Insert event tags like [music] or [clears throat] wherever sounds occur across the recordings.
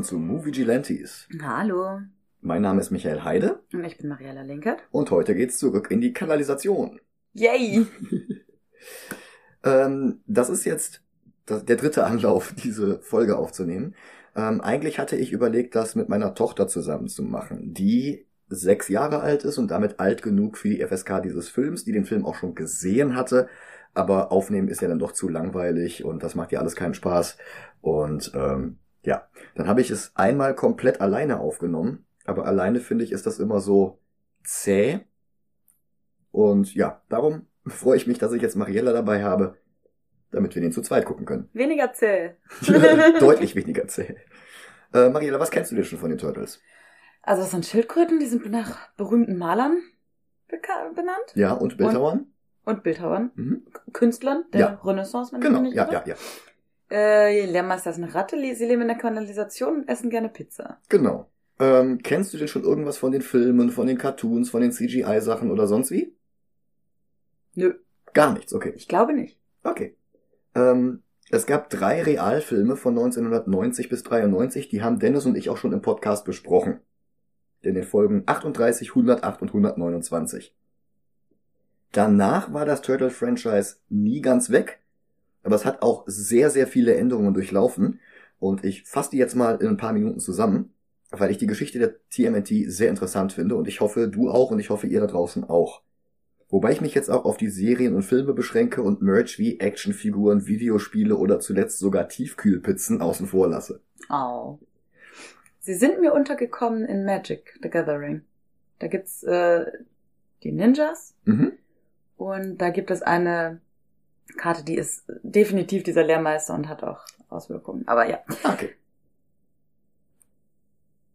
willkommen zu Movie Gilantes. Hallo. Mein Name ist Michael Heide Und ich bin Mariella Linkert. und heute geht's zurück in die Kanalisation. Yay! [laughs] Ähm, das ist jetzt das, der dritte Anlauf, diese Folge aufzunehmen. Ähm, eigentlich hatte ich überlegt, das mit meiner Tochter zusammen zu machen, die sechs Jahre alt ist und damit alt genug für die FSK dieses Films, die den Film auch schon gesehen hatte. Aber aufnehmen ist ja dann doch zu langweilig und das macht ja alles keinen Spaß. Und ähm, ja, dann habe ich es einmal komplett alleine aufgenommen. Aber alleine finde ich, ist das immer so zäh. Und ja, darum [laughs] freue ich mich, dass ich jetzt Mariella dabei habe, damit wir den zu zweit gucken können. Weniger zäh. [laughs] Deutlich [laughs] weniger zäh. Äh, Mariella, was kennst du denn schon von den Turtles? Also das sind Schildkröten, die sind nach berühmten Malern benannt. Ja, und Bildhauern? Und Bildhauern. Mhm. Künstlern der Ja. Renaissance, wenn ich Genau, mich nicht ja, irre. ja, ja. Äh, Lehrmeister ist eine Ratte, sie leben in der Kanalisation und essen gerne Pizza. Genau. Ähm, kennst du denn schon irgendwas von den Filmen, von den Cartoons, von den CGI-Sachen oder sonst wie? Nö, Gar nichts, okay. ich glaube nicht. Okay. Ähm, es gab drei Realfilme von 1990 bis 93, die haben Dennis und ich auch schon im Podcast besprochen. In den Folgen 38, 108 und 129. Danach war das Turtle-Franchise nie ganz weg, aber es hat auch sehr, sehr viele Änderungen durchlaufen und ich fasse die jetzt mal in ein paar Minuten zusammen, weil ich die Geschichte der TMNT sehr interessant finde und ich hoffe, du auch und ich hoffe, ihr da draußen auch. Wobei ich mich jetzt auch auf die Serien und Filme beschränke und Merch wie Actionfiguren, Videospiele oder zuletzt sogar Tiefkühlpizzen außen vor lasse. Au. Sie sind mir untergekommen in Magic, The Gathering. Da gibt's äh, die Ninjas Mhm. und da gibt es eine Karte, die ist definitiv dieser Lehrmeister und hat auch Auswirkungen. Aber ja. Okay.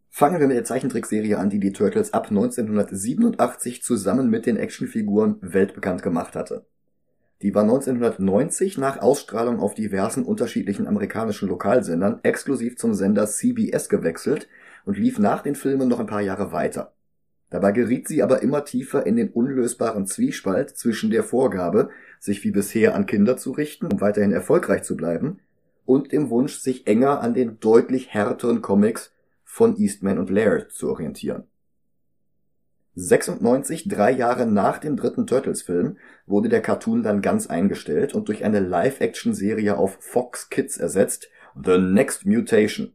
Fangen wir mit der Zeichentrickserie an, die die Turtles ab 1987 zusammen mit den Actionfiguren weltbekannt gemacht hatte. Die war 1990 nach Ausstrahlung auf diversen unterschiedlichen amerikanischen Lokalsendern exklusiv zum Sender CBS gewechselt und lief nach den Filmen noch ein paar Jahre weiter. Dabei geriet sie aber immer tiefer in den unlösbaren Zwiespalt zwischen der Vorgabe, sich wie bisher an Kinder zu richten, um weiterhin erfolgreich zu bleiben, und dem Wunsch, sich enger an den deutlich härteren Comics von Eastman und Laird zu orientieren. 96, drei Jahre nach dem dritten Turtles-Film, wurde der Cartoon dann ganz eingestellt und durch eine Live-Action-Serie auf Fox Kids ersetzt, The Next Mutation.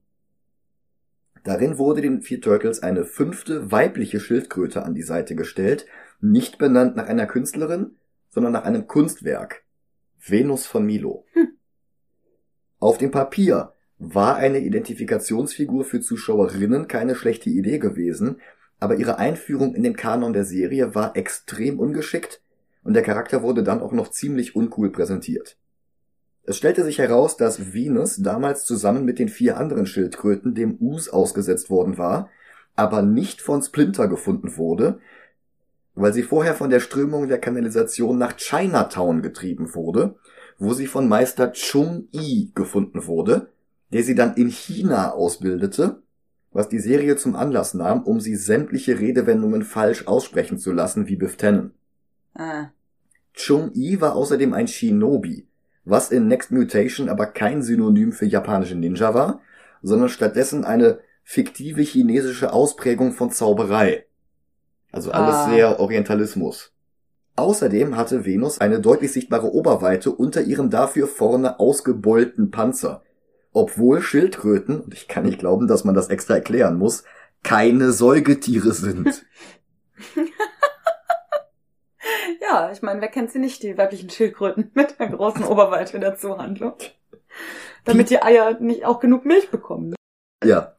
Darin wurde den vier Turtles eine fünfte weibliche Schildkröte an die Seite gestellt, nicht benannt nach einer Künstlerin, sondern nach einem Kunstwerk. Venus von Milo. Auf dem Papier war eine Identifikationsfigur für Zuschauerinnen keine schlechte Idee gewesen, aber ihre Einführung in den Kanon der Serie war extrem ungeschickt und der Charakter wurde dann auch noch ziemlich uncool präsentiert. Es stellte sich heraus, dass Venus damals zusammen mit den vier anderen Schildkröten dem Us ausgesetzt worden war, aber nicht von Splinter gefunden wurde, weil sie vorher von der Strömung der Kanalisation nach Chinatown getrieben wurde, wo sie von Meister Chung Yi gefunden wurde, der sie dann in China ausbildete, was die Serie zum Anlass nahm, um sie sämtliche Redewendungen falsch aussprechen zu lassen wie Biff Tannen. Äh, Chung Yi war außerdem ein Shinobi, was in Next Mutation aber kein Synonym für japanische Ninja war, sondern stattdessen eine fiktive chinesische Ausprägung von Zauberei. Also alles Ah. sehr Orientalismus. Außerdem hatte Venus eine deutlich sichtbare Oberweite unter ihrem dafür vorne ausgebeulten Panzer. Obwohl Schildkröten, und ich kann nicht glauben, dass man das extra erklären muss, keine Säugetiere sind. [laughs] ja, ich meine, wer kennt sie nicht, die weiblichen Schildkröten [laughs] mit einer großen Oberweite in der Zuhandlung? Damit die Eier nicht auch genug Milch bekommen. Ja.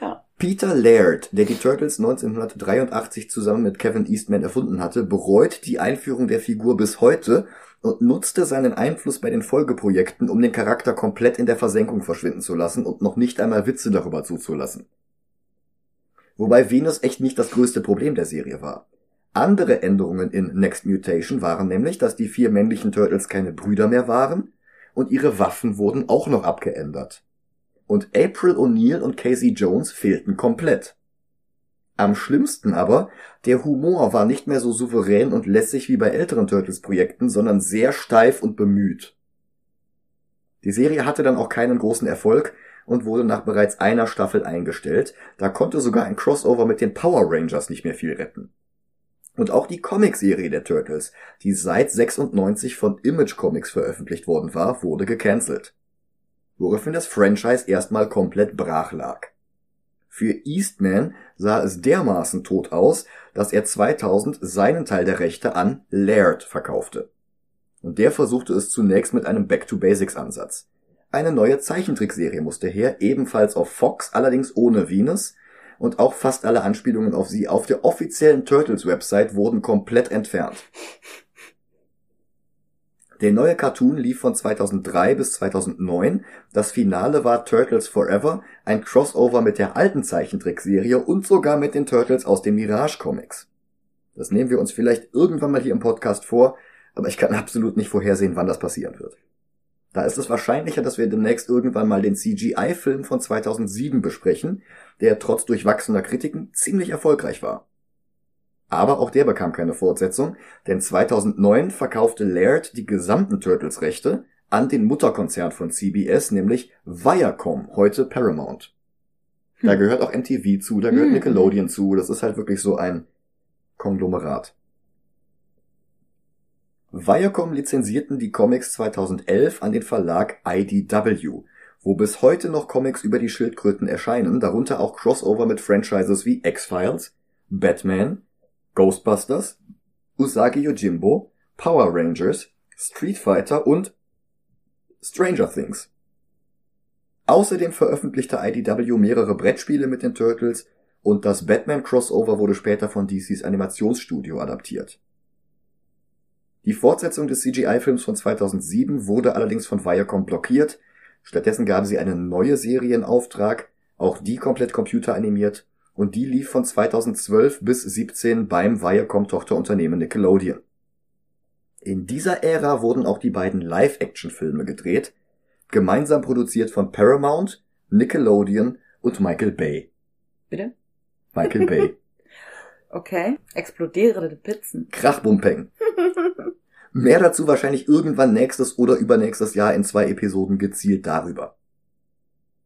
Ja. Peter Laird, der die Turtles 1983 zusammen mit Kevin Eastman erfunden hatte, bereut die Einführung der Figur bis heute und nutzte seinen Einfluss bei den Folgeprojekten, um den Charakter komplett in der Versenkung verschwinden zu lassen und noch nicht einmal Witze darüber zuzulassen. Wobei Venus echt nicht das größte Problem der Serie war. Andere Änderungen in Next Mutation waren nämlich, dass die vier männlichen Turtles keine Brüder mehr waren und ihre Waffen wurden auch noch abgeändert. Und April O'Neil und Casey Jones fehlten komplett. Am schlimmsten aber, der Humor war nicht mehr so souverän und lässig wie bei älteren Turtles-Projekten, sondern sehr steif und bemüht. Die Serie hatte dann auch keinen großen Erfolg, und wurde nach bereits einer Staffel eingestellt. Da konnte sogar ein Crossover mit den Power Rangers nicht mehr viel retten. Und auch die Comicserie der Turtles, die seit 96 von Image Comics veröffentlicht worden war, wurde gecancelt. Woraufhin das Franchise erstmal komplett brach lag. Für Eastman sah es dermaßen tot aus, dass er 2000 seinen Teil der Rechte an Laird verkaufte. Und der versuchte es zunächst mit einem Back-to-Basics-Ansatz. Eine neue Zeichentrickserie musste her, ebenfalls auf Fox, allerdings ohne Venus, und auch fast alle Anspielungen auf sie auf der offiziellen Turtles-Website wurden komplett entfernt. Der neue Cartoon lief von 2003 bis 2009. Das Finale war Turtles Forever, ein Crossover mit der alten Zeichentrickserie und sogar mit den Turtles aus den Mirage Comics. Das nehmen wir uns vielleicht irgendwann mal hier im Podcast vor, aber ich kann [laughs] absolut nicht vorhersehen, wann das passieren wird. Da ist es wahrscheinlicher, dass wir demnächst irgendwann mal den CGI-Film von 2007 besprechen, der trotz durchwachsener Kritiken ziemlich erfolgreich war. Aber auch der bekam keine Fortsetzung, denn 2009 verkaufte Laird die gesamten Turtles-Rechte an den Mutterkonzern von CBS, nämlich Viacom, heute Paramount. Da hm. gehört auch MTV zu, da gehört hm. Nickelodeon zu, das ist halt wirklich so ein Konglomerat. Viacom lizenzierten die Comics 2011 an den Verlag IDW, wo bis heute noch Comics über die Schildkröten erscheinen, darunter auch Crossover mit Franchises wie X-Files, Batman, Ghostbusters, Usagi Yojimbo, Power Rangers, Street Fighter und Stranger Things. Außerdem veröffentlichte IDW mehrere Brettspiele mit den Turtles und das Batman Crossover wurde später von DCs Animationsstudio adaptiert die Fortsetzung des CGI-Films von 2007 wurde allerdings von Viacom blockiert. Stattdessen gaben sie eine neue Serie in Auftrag, auch die komplett computeranimiert, und die lief von 2012 bis 17 beim Viacom-Tochterunternehmen Nickelodeon. In dieser Ära wurden auch die beiden Live-Action-Filme gedreht, gemeinsam produziert von Paramount, Nickelodeon und Michael Bay. Bitte? Michael Bay. [laughs] Okay. Explodierende Pizzen. Krachbumpeng. [laughs] Mehr dazu wahrscheinlich irgendwann nächstes oder übernächstes Jahr in zwei Episoden gezielt darüber.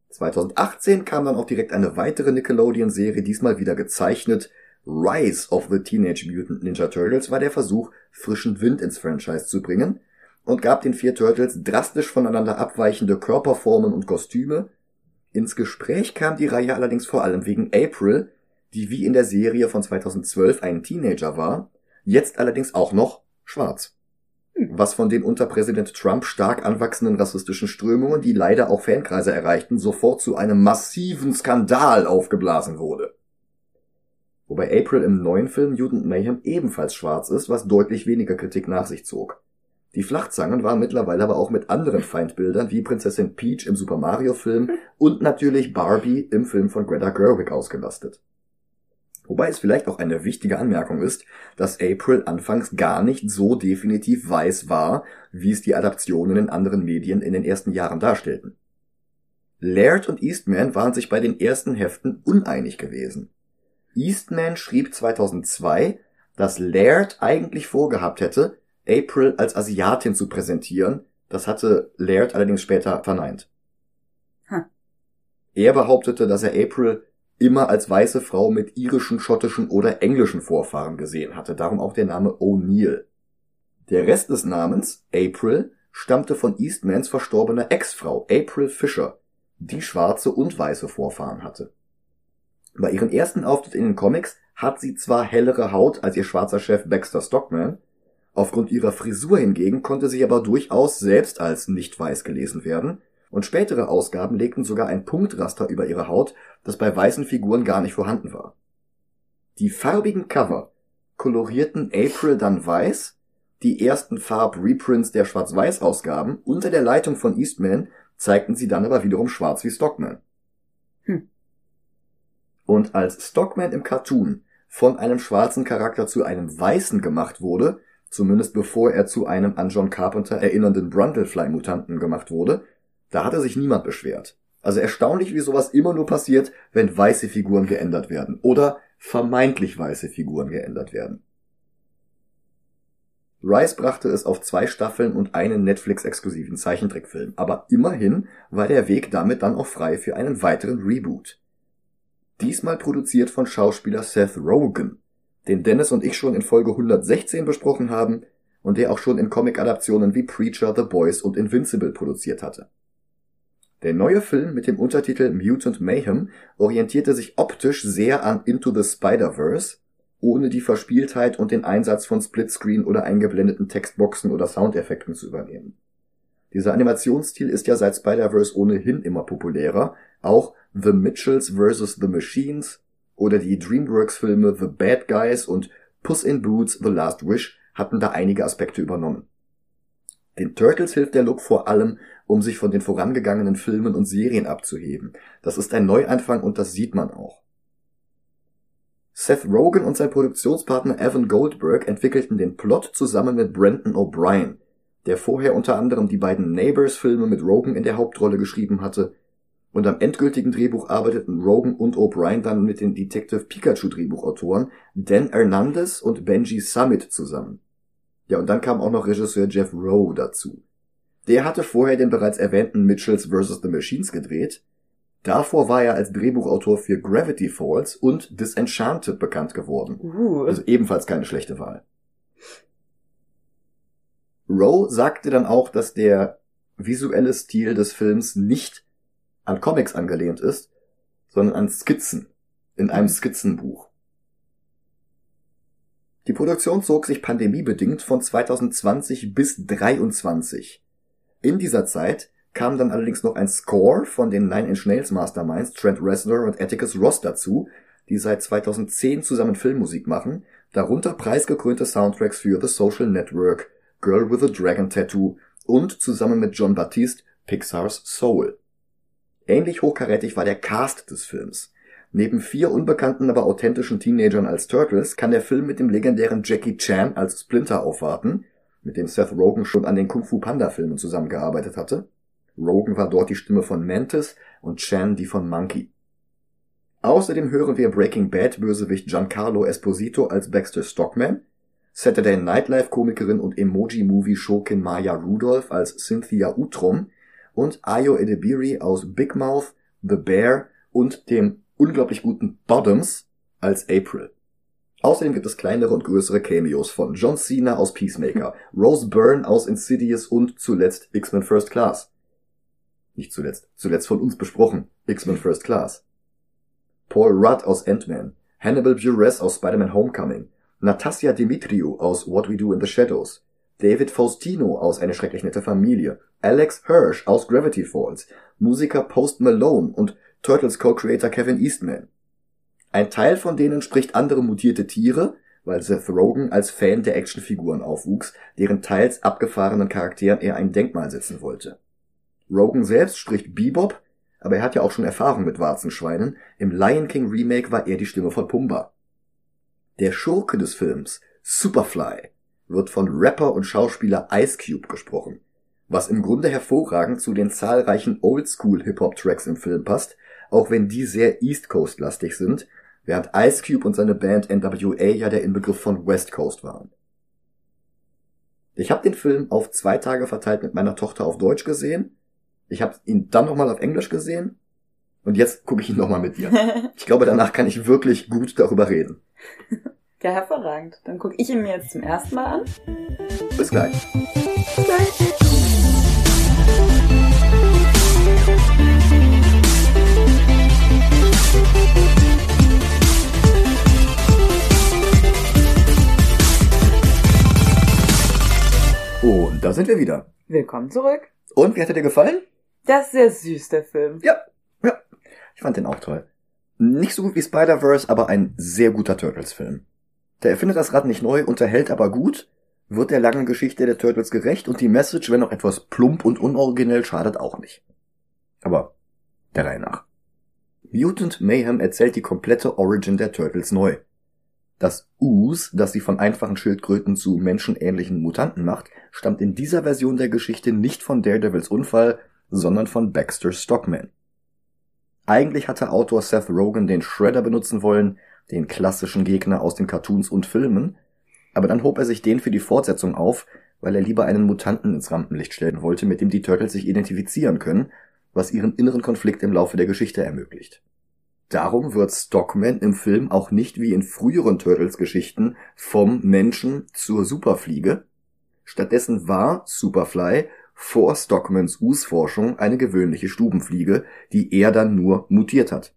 2018 kam dann auch direkt eine weitere Nickelodeon-Serie, diesmal wieder gezeichnet. Rise of the Teenage Mutant Ninja Turtles war der Versuch, frischen Wind ins Franchise zu bringen und gab den vier Turtles drastisch voneinander abweichende Körperformen und Kostüme. Ins Gespräch kam die Reihe allerdings vor allem wegen April, die wie in der Serie von 2012 ein Teenager war, jetzt allerdings auch noch schwarz. Hm. Was von den unter Präsident Trump stark anwachsenden rassistischen Strömungen, die leider auch Fankreise erreichten, sofort zu einem massiven Skandal aufgeblasen wurde. Wobei April im neuen Film Mutant Mayhem ebenfalls schwarz ist, was deutlich weniger Kritik nach sich zog. Die Flachzangen waren mittlerweile aber auch mit anderen Feindbildern wie Prinzessin Peach im Super Mario Film und natürlich Barbie im Film von Greta Gerwig ausgelastet. Wobei es vielleicht auch eine wichtige Anmerkung ist, dass April anfangs gar nicht so definitiv weiß war, wie es die Adaptionen in anderen Medien in den ersten Jahren darstellten. Laird und Eastman waren sich bei den ersten Heften uneinig gewesen. Eastman schrieb 2002, dass Laird eigentlich vorgehabt hätte, April als Asiatin zu präsentieren, das hatte Laird allerdings später verneint. Hm. Er behauptete, dass er April immer als weiße Frau mit irischen, schottischen oder englischen Vorfahren gesehen hatte, darum auch der Name O'Neill. Der Rest des Namens, April, stammte von Eastmans verstorbener Ex-Frau April Fisher, die schwarze und weiße Vorfahren hatte. Bei ihrem ersten Auftritt in den Comics hat sie zwar hellere Haut als ihr schwarzer Chef Baxter Stockman, aufgrund ihrer Frisur hingegen konnte sie aber durchaus selbst als nicht weiß gelesen werden und spätere Ausgaben legten sogar ein Punktraster über ihre Haut, das bei weißen Figuren gar nicht vorhanden war. Die farbigen Cover kolorierten April dann weiß, die ersten Farb-Reprints der Schwarz-Weiß-Ausgaben unter der Leitung von Eastman zeigten sie dann aber wiederum schwarz wie Stockman. Hm. Und als Stockman im Cartoon von einem schwarzen Charakter zu einem weißen gemacht wurde, zumindest bevor er zu einem an John Carpenter erinnernden Brundlefly-Mutanten gemacht wurde, da hatte sich niemand beschwert. Also erstaunlich, wie sowas immer nur passiert, wenn weiße Figuren geändert werden oder vermeintlich weiße Figuren geändert werden. Rice brachte es auf zwei Staffeln und einen Netflix-exklusiven Zeichentrickfilm, aber immerhin war der Weg damit dann auch frei für einen weiteren Reboot. Diesmal produziert von Schauspieler Seth Rogen, den Dennis und ich schon in Folge 116 besprochen haben und der auch schon in Comic-Adaptionen wie Preacher, The Boys und Invincible produziert hatte. Der neue Film mit dem Untertitel Mutant Mayhem orientierte sich optisch sehr an Into the Spider-Verse, ohne die Verspieltheit und den Einsatz von Splitscreen oder eingeblendeten Textboxen oder Soundeffekten zu übernehmen. Dieser Animationsstil ist ja seit Spider-Verse ohnehin immer populärer, auch The Mitchells vs. The Machines oder die DreamWorks-Filme The Bad Guys und Puss in Boots The Last Wish hatten da einige Aspekte übernommen. Den Turtles hilft der Look vor allem, um sich von den vorangegangenen Filmen und Serien abzuheben. Das ist ein Neuanfang und das sieht man auch. Seth Rogen und sein Produktionspartner Evan Goldberg entwickelten den Plot zusammen mit Brendan O'Brien, der vorher unter anderem die beiden Neighbors-Filme mit Rogen in der Hauptrolle geschrieben hatte, und am endgültigen Drehbuch arbeiteten Rogen und O'Brien dann mit den Detective Pikachu Drehbuchautoren Dan Hernandez und Benji Summit zusammen. Ja, und dann kam auch noch Regisseur Jeff Rowe dazu. Der hatte vorher den bereits erwähnten Mitchells vs. The Machines gedreht Davor war er als Drehbuchautor für Gravity Falls und Disenchanted bekannt geworden. Uh. Also ebenfalls keine schlechte Wahl. Rowe sagte dann auch, dass der visuelle Stil des Films nicht an Comics angelehnt ist, sondern an Skizzen in einem Skizzenbuch. Die Produktion zog sich pandemiebedingt von 2020 bis 23. In dieser Zeit kam dann allerdings noch ein Score von den Nine Inch Nails Masterminds Trent Reznor und Atticus Ross dazu, die seit 2010 zusammen Filmmusik machen, darunter preisgekrönte Soundtracks für The Social Network, Girl with a Dragon Tattoo und zusammen mit John Baptiste Pixars Soul. Ähnlich hochkarätig war der Cast des Films. Neben vier unbekannten, aber authentischen Teenagern als Turtles kann der Film mit dem legendären Jackie Chan als Splinter aufwarten, mit dem Seth Rogen schon an den Kung Fu Panda Filmen zusammengearbeitet hatte, Rogan war dort die Stimme von Mantis und Chan die von Monkey. Außerdem hören wir Breaking Bad Bösewicht Giancarlo Esposito als Baxter Stockman, Saturday Night Live Komikerin und Emoji Movie Schurkin Maya Rudolph als Cynthia Utrom und Ayo Edebiri aus Big Mouth, The Bear und dem unglaublich guten Bottoms als April. Außerdem gibt es kleinere und größere Cameos von John Cena aus Peacemaker, [laughs] Rose Byrne aus Insidious und zuletzt X-Men First Class. Nicht zuletzt. Zuletzt von uns besprochen. X-Men First Class. Paul Rudd aus Ant-Man. Hannibal Buress aus Spider-Man Homecoming. Natasja Dimitriou aus What We Do in the Shadows. David Faustino aus Eine schrecklich nette Familie. Alex Hirsch aus Gravity Falls. Musiker Post Malone und Turtles Co-Creator Kevin Eastman. Ein Teil von denen spricht andere mutierte Tiere, weil Seth Rogen als Fan der Actionfiguren aufwuchs, deren teils abgefahrenen Charakteren er ein Denkmal setzen wollte. Rogan selbst spricht Bebop, aber er hat ja auch schon Erfahrung mit Warzenschweinen. Im Lion King Remake war er die Stimme von Pumba. Der Schurke des Films, Superfly, wird von Rapper und Schauspieler Ice Cube gesprochen, was im Grunde hervorragend zu den zahlreichen Oldschool-Hip-Hop-Tracks im Film passt, auch wenn die sehr East Coast-lastig sind, während Ice Cube und seine Band NWA ja der Inbegriff von West Coast waren. Ich habe den Film auf zwei Tage verteilt mit meiner Tochter auf Deutsch gesehen ich habe ihn dann nochmal auf Englisch gesehen und jetzt gucke ich ihn nochmal mit dir. [laughs] Ich glaube, danach kann ich wirklich gut darüber reden. Ja, hervorragend. Dann gucke ich ihn mir jetzt zum ersten Mal an. Bis gleich. Bis gleich. Und da sind wir wieder. Willkommen zurück. Und wie hat er dir gefallen? Das ist sehr süß, der Film. Ja, ja. Ich fand den auch toll. Nicht so gut wie Spider-Verse, aber ein sehr guter Turtles-Film. Der erfindet das Rad nicht neu, unterhält aber gut, wird der langen Geschichte der Turtles gerecht und die Message, wenn auch etwas plump und unoriginell, schadet auch nicht. Aber der Reihe nach. Mutant Mayhem erzählt die komplette Origin der Turtles neu. Das Us, das sie von einfachen Schildkröten zu menschenähnlichen Mutanten macht, stammt in dieser Version der Geschichte nicht von Daredevils Unfall, sondern von Baxter Stockman. Eigentlich hatte Autor Seth Rogen den Shredder benutzen wollen, den klassischen Gegner aus den Cartoons und Filmen, Aber dann hob er sich den für die Fortsetzung auf, weil er lieber einen Mutanten ins Rampenlicht stellen wollte, mit dem die Turtles sich identifizieren können, was ihren inneren Konflikt im Laufe der Geschichte ermöglicht. Darum wird Stockman im Film auch nicht wie in früheren Turtles-Geschichten vom Menschen zur Superfliege. Stattdessen war Superfly vor Stockmans Us-Forschung eine gewöhnliche Stubenfliege, die er dann nur mutiert hat.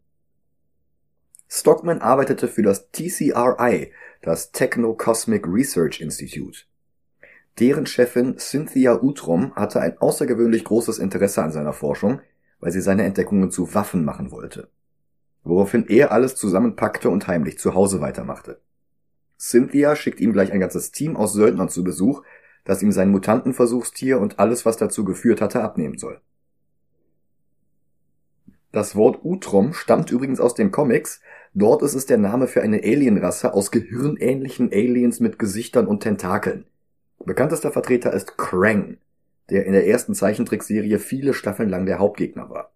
Stockman arbeitete für das TCRI, das Techno Cosmic Research Institute. Deren Chefin Cynthia Utrom hatte ein außergewöhnlich großes Interesse an seiner Forschung, weil sie seine Entdeckungen zu Waffen machen wollte woraufhin er alles zusammenpackte und heimlich zu Hause weitermachte. Cynthia schickt ihm gleich ein ganzes Team aus Söldnern zu Besuch, das ihm sein Mutantenversuchstier und alles, was dazu geführt hatte, abnehmen soll. Das Wort Utrom stammt übrigens aus den Comics. Dort ist es der Name für eine Alienrasse aus gehirnähnlichen Aliens mit Gesichtern und Tentakeln. Bekanntester Vertreter ist Krang, der in der ersten Zeichentrickserie viele Staffeln lang der Hauptgegner war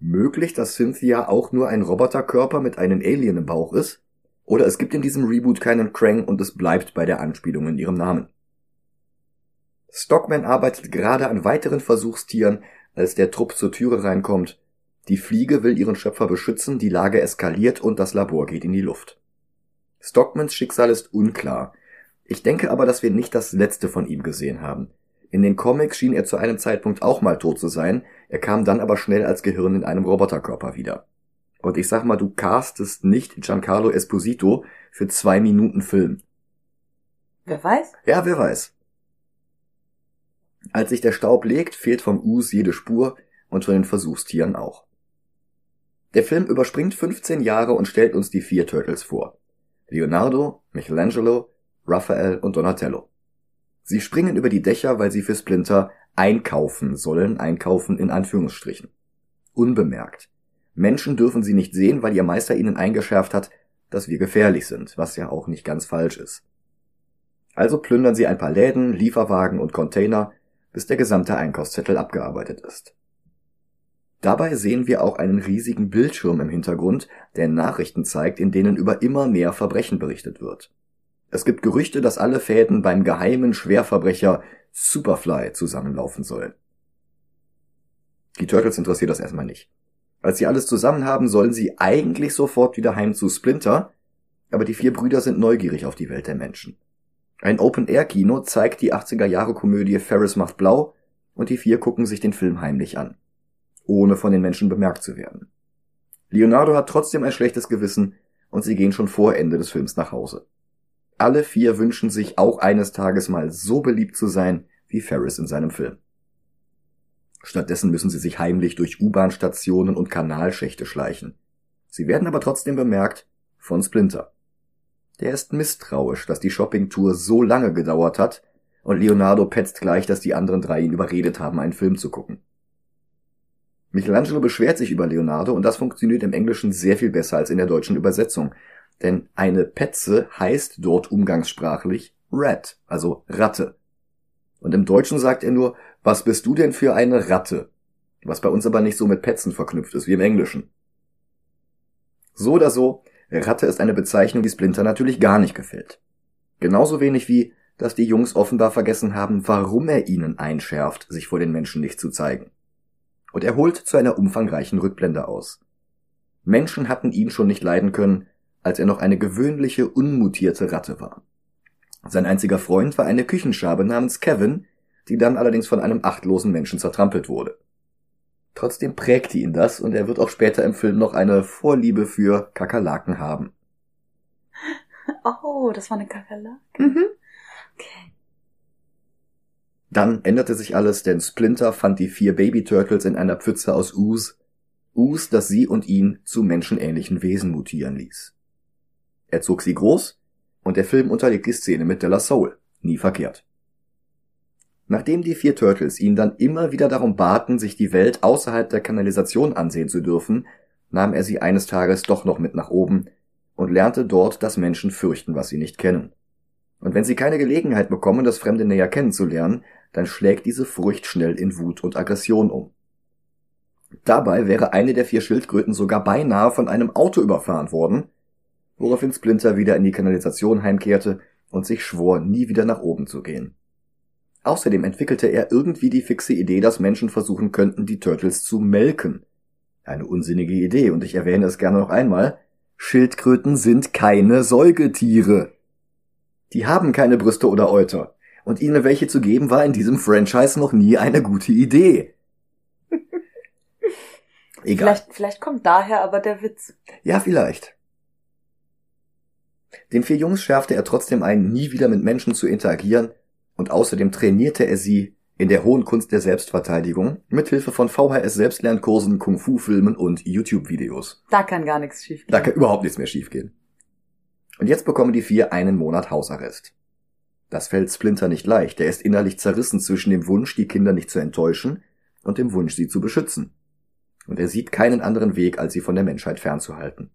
möglich, dass Cynthia auch nur ein Roboterkörper mit einem Alien im Bauch ist? Oder es gibt in diesem Reboot keinen Krang und es bleibt bei der Anspielung in ihrem Namen. Stockman arbeitet gerade an weiteren Versuchstieren, als der Trupp zur Türe reinkommt. Die Fliege will ihren Schöpfer beschützen, die Lage eskaliert und das Labor geht in die Luft. Stockmans Schicksal ist unklar. Ich denke aber, dass wir nicht das letzte von ihm gesehen haben. In den Comics schien er zu einem Zeitpunkt auch mal tot zu sein, er kam dann aber schnell als Gehirn in einem Roboterkörper wieder. Und ich sag mal, du castest nicht Giancarlo Esposito für zwei Minuten Film. Wer weiß? Ja, wer weiß. Als sich der Staub legt, fehlt vom Us jede Spur und von den Versuchstieren auch. Der Film überspringt 15 Jahre und stellt uns die vier Turtles vor. Leonardo, Michelangelo, Raphael und Donatello. Sie springen über die Dächer, weil sie für Splinter einkaufen sollen, einkaufen in Anführungsstrichen. Unbemerkt. Menschen dürfen sie nicht sehen, weil ihr Meister ihnen eingeschärft hat, dass wir gefährlich sind, was ja auch nicht ganz falsch ist. Also plündern sie ein paar Läden, Lieferwagen und Container, bis der gesamte Einkaufszettel abgearbeitet ist. Dabei sehen wir auch einen riesigen Bildschirm im Hintergrund, der Nachrichten zeigt, in denen über immer mehr Verbrechen berichtet wird. Es gibt Gerüchte, dass alle Fäden beim geheimen Schwerverbrecher Superfly zusammenlaufen sollen. Die Turtles interessiert das erstmal nicht. Als sie alles zusammen haben, sollen sie eigentlich sofort wieder heim zu Splinter, aber die vier Brüder sind neugierig auf die Welt der Menschen. Ein Open-Air-Kino zeigt die 80er-Jahre-Komödie Ferris macht blau und die vier gucken sich den Film heimlich an, ohne von den Menschen bemerkt zu werden. Leonardo hat trotzdem ein schlechtes Gewissen und sie gehen schon vor Ende des Films nach Hause. Alle vier wünschen sich auch eines Tages mal so beliebt zu sein wie Ferris in seinem Film. Stattdessen müssen sie sich heimlich durch U-Bahn-Stationen und Kanalschächte schleichen. Sie werden aber trotzdem bemerkt von Splinter. Der ist misstrauisch, dass die Shoppingtour so lange gedauert hat, und Leonardo petzt gleich, dass die anderen drei ihn überredet haben, einen Film zu gucken. Michelangelo beschwert sich über Leonardo und das funktioniert im Englischen sehr viel besser als in der deutschen Übersetzung, denn eine Petze heißt dort umgangssprachlich Rat, also Ratte. Und im Deutschen sagt er nur, was bist du denn für eine Ratte? Was bei uns aber nicht so mit Petzen verknüpft ist wie im Englischen. So oder so, Ratte ist eine Bezeichnung, die Splinter natürlich gar nicht gefällt. Genauso wenig wie, dass die Jungs offenbar vergessen haben, warum er ihnen einschärft, sich vor den Menschen nicht zu zeigen. Und er holt zu einer umfangreichen Rückblende aus. Menschen hatten ihn schon nicht leiden können, als er noch eine gewöhnliche, unmutierte Ratte war. Sein einziger Freund war eine Küchenschabe namens Kevin, die dann allerdings von einem achtlosen Menschen zertrampelt wurde. Trotzdem prägte ihn das und er wird auch später im Film noch eine Vorliebe für Kakerlaken haben. [laughs] Oh, das war eine Kakerlake? Mhm. Okay. Dann änderte sich alles, denn Splinter fand die vier Baby Turtles in einer Pfütze aus Us. Us, das sie und ihn zu menschenähnlichen Wesen mutieren ließ. Er zog sie groß und der Film unterlegt die Szene mit Della Soul. Nie verkehrt. Nachdem die vier Turtles ihn dann immer wieder darum baten, sich die Welt außerhalb der Kanalisation ansehen zu dürfen, nahm er sie eines Tages doch noch mit nach oben und lernte dort, dass Menschen fürchten, was sie nicht kennen. Und wenn sie keine Gelegenheit bekommen, das Fremde näher kennenzulernen, dann schlägt diese Furcht schnell in Wut und Aggression um. Dabei wäre eine der vier Schildkröten sogar beinahe von einem Auto überfahren worden, woraufhin Splinter wieder in die Kanalisation heimkehrte und sich schwor, nie wieder nach oben zu gehen. Außerdem entwickelte er irgendwie die fixe Idee, dass Menschen versuchen könnten, die Turtles zu melken. Eine unsinnige Idee, und ich erwähne es gerne noch einmal. Schildkröten sind keine Säugetiere. Die haben keine Brüste oder Euter. Und ihnen welche zu geben, war in diesem Franchise noch nie eine gute Idee. [laughs] Egal. Vielleicht, vielleicht kommt daher aber der Witz. Ja, vielleicht. Den vier Jungs schärfte er trotzdem ein, nie wieder mit Menschen zu interagieren, und außerdem trainierte er sie in der hohen Kunst der Selbstverteidigung mithilfe von VHS-Selbstlernkursen, Kung-Fu-Filmen und YouTube-Videos. Da kann gar nichts schiefgehen. Da kann überhaupt nichts mehr schiefgehen. Und jetzt bekommen die vier einen Monat Hausarrest. Das fällt Splinter nicht leicht. Er ist innerlich zerrissen zwischen dem Wunsch, die Kinder nicht zu enttäuschen, und dem Wunsch, sie zu beschützen. Und er sieht keinen anderen Weg, als sie von der Menschheit fernzuhalten.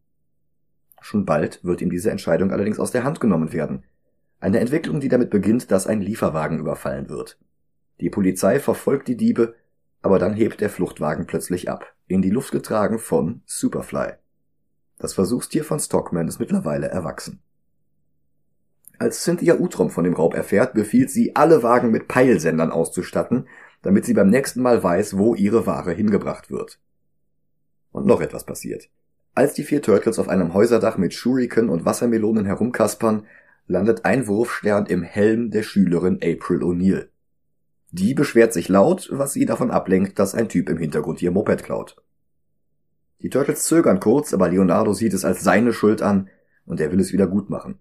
Schon bald wird ihm diese Entscheidung allerdings aus der Hand genommen werden. Eine Entwicklung, die damit beginnt, dass ein Lieferwagen überfallen wird. Die Polizei verfolgt die Diebe, aber dann hebt der Fluchtwagen plötzlich ab, in die Luft getragen von Superfly. Das Versuchstier von Stockman ist mittlerweile erwachsen. Als Cynthia Utrom von dem Raub erfährt, befiehlt sie, alle Wagen mit Peilsendern auszustatten, damit sie beim nächsten Mal weiß, wo ihre Ware hingebracht wird. Und noch etwas passiert. Als die vier Turtles auf einem Häuserdach mit Shuriken und Wassermelonen herumkaspern, landet ein Wurfstern im Helm der Schülerin April O'Neil. Die beschwert sich laut, was sie davon ablenkt, dass ein Typ im Hintergrund ihr Moped klaut. Die Turtles zögern kurz, aber Leonardo sieht es als seine Schuld an und er will es wieder gut machen.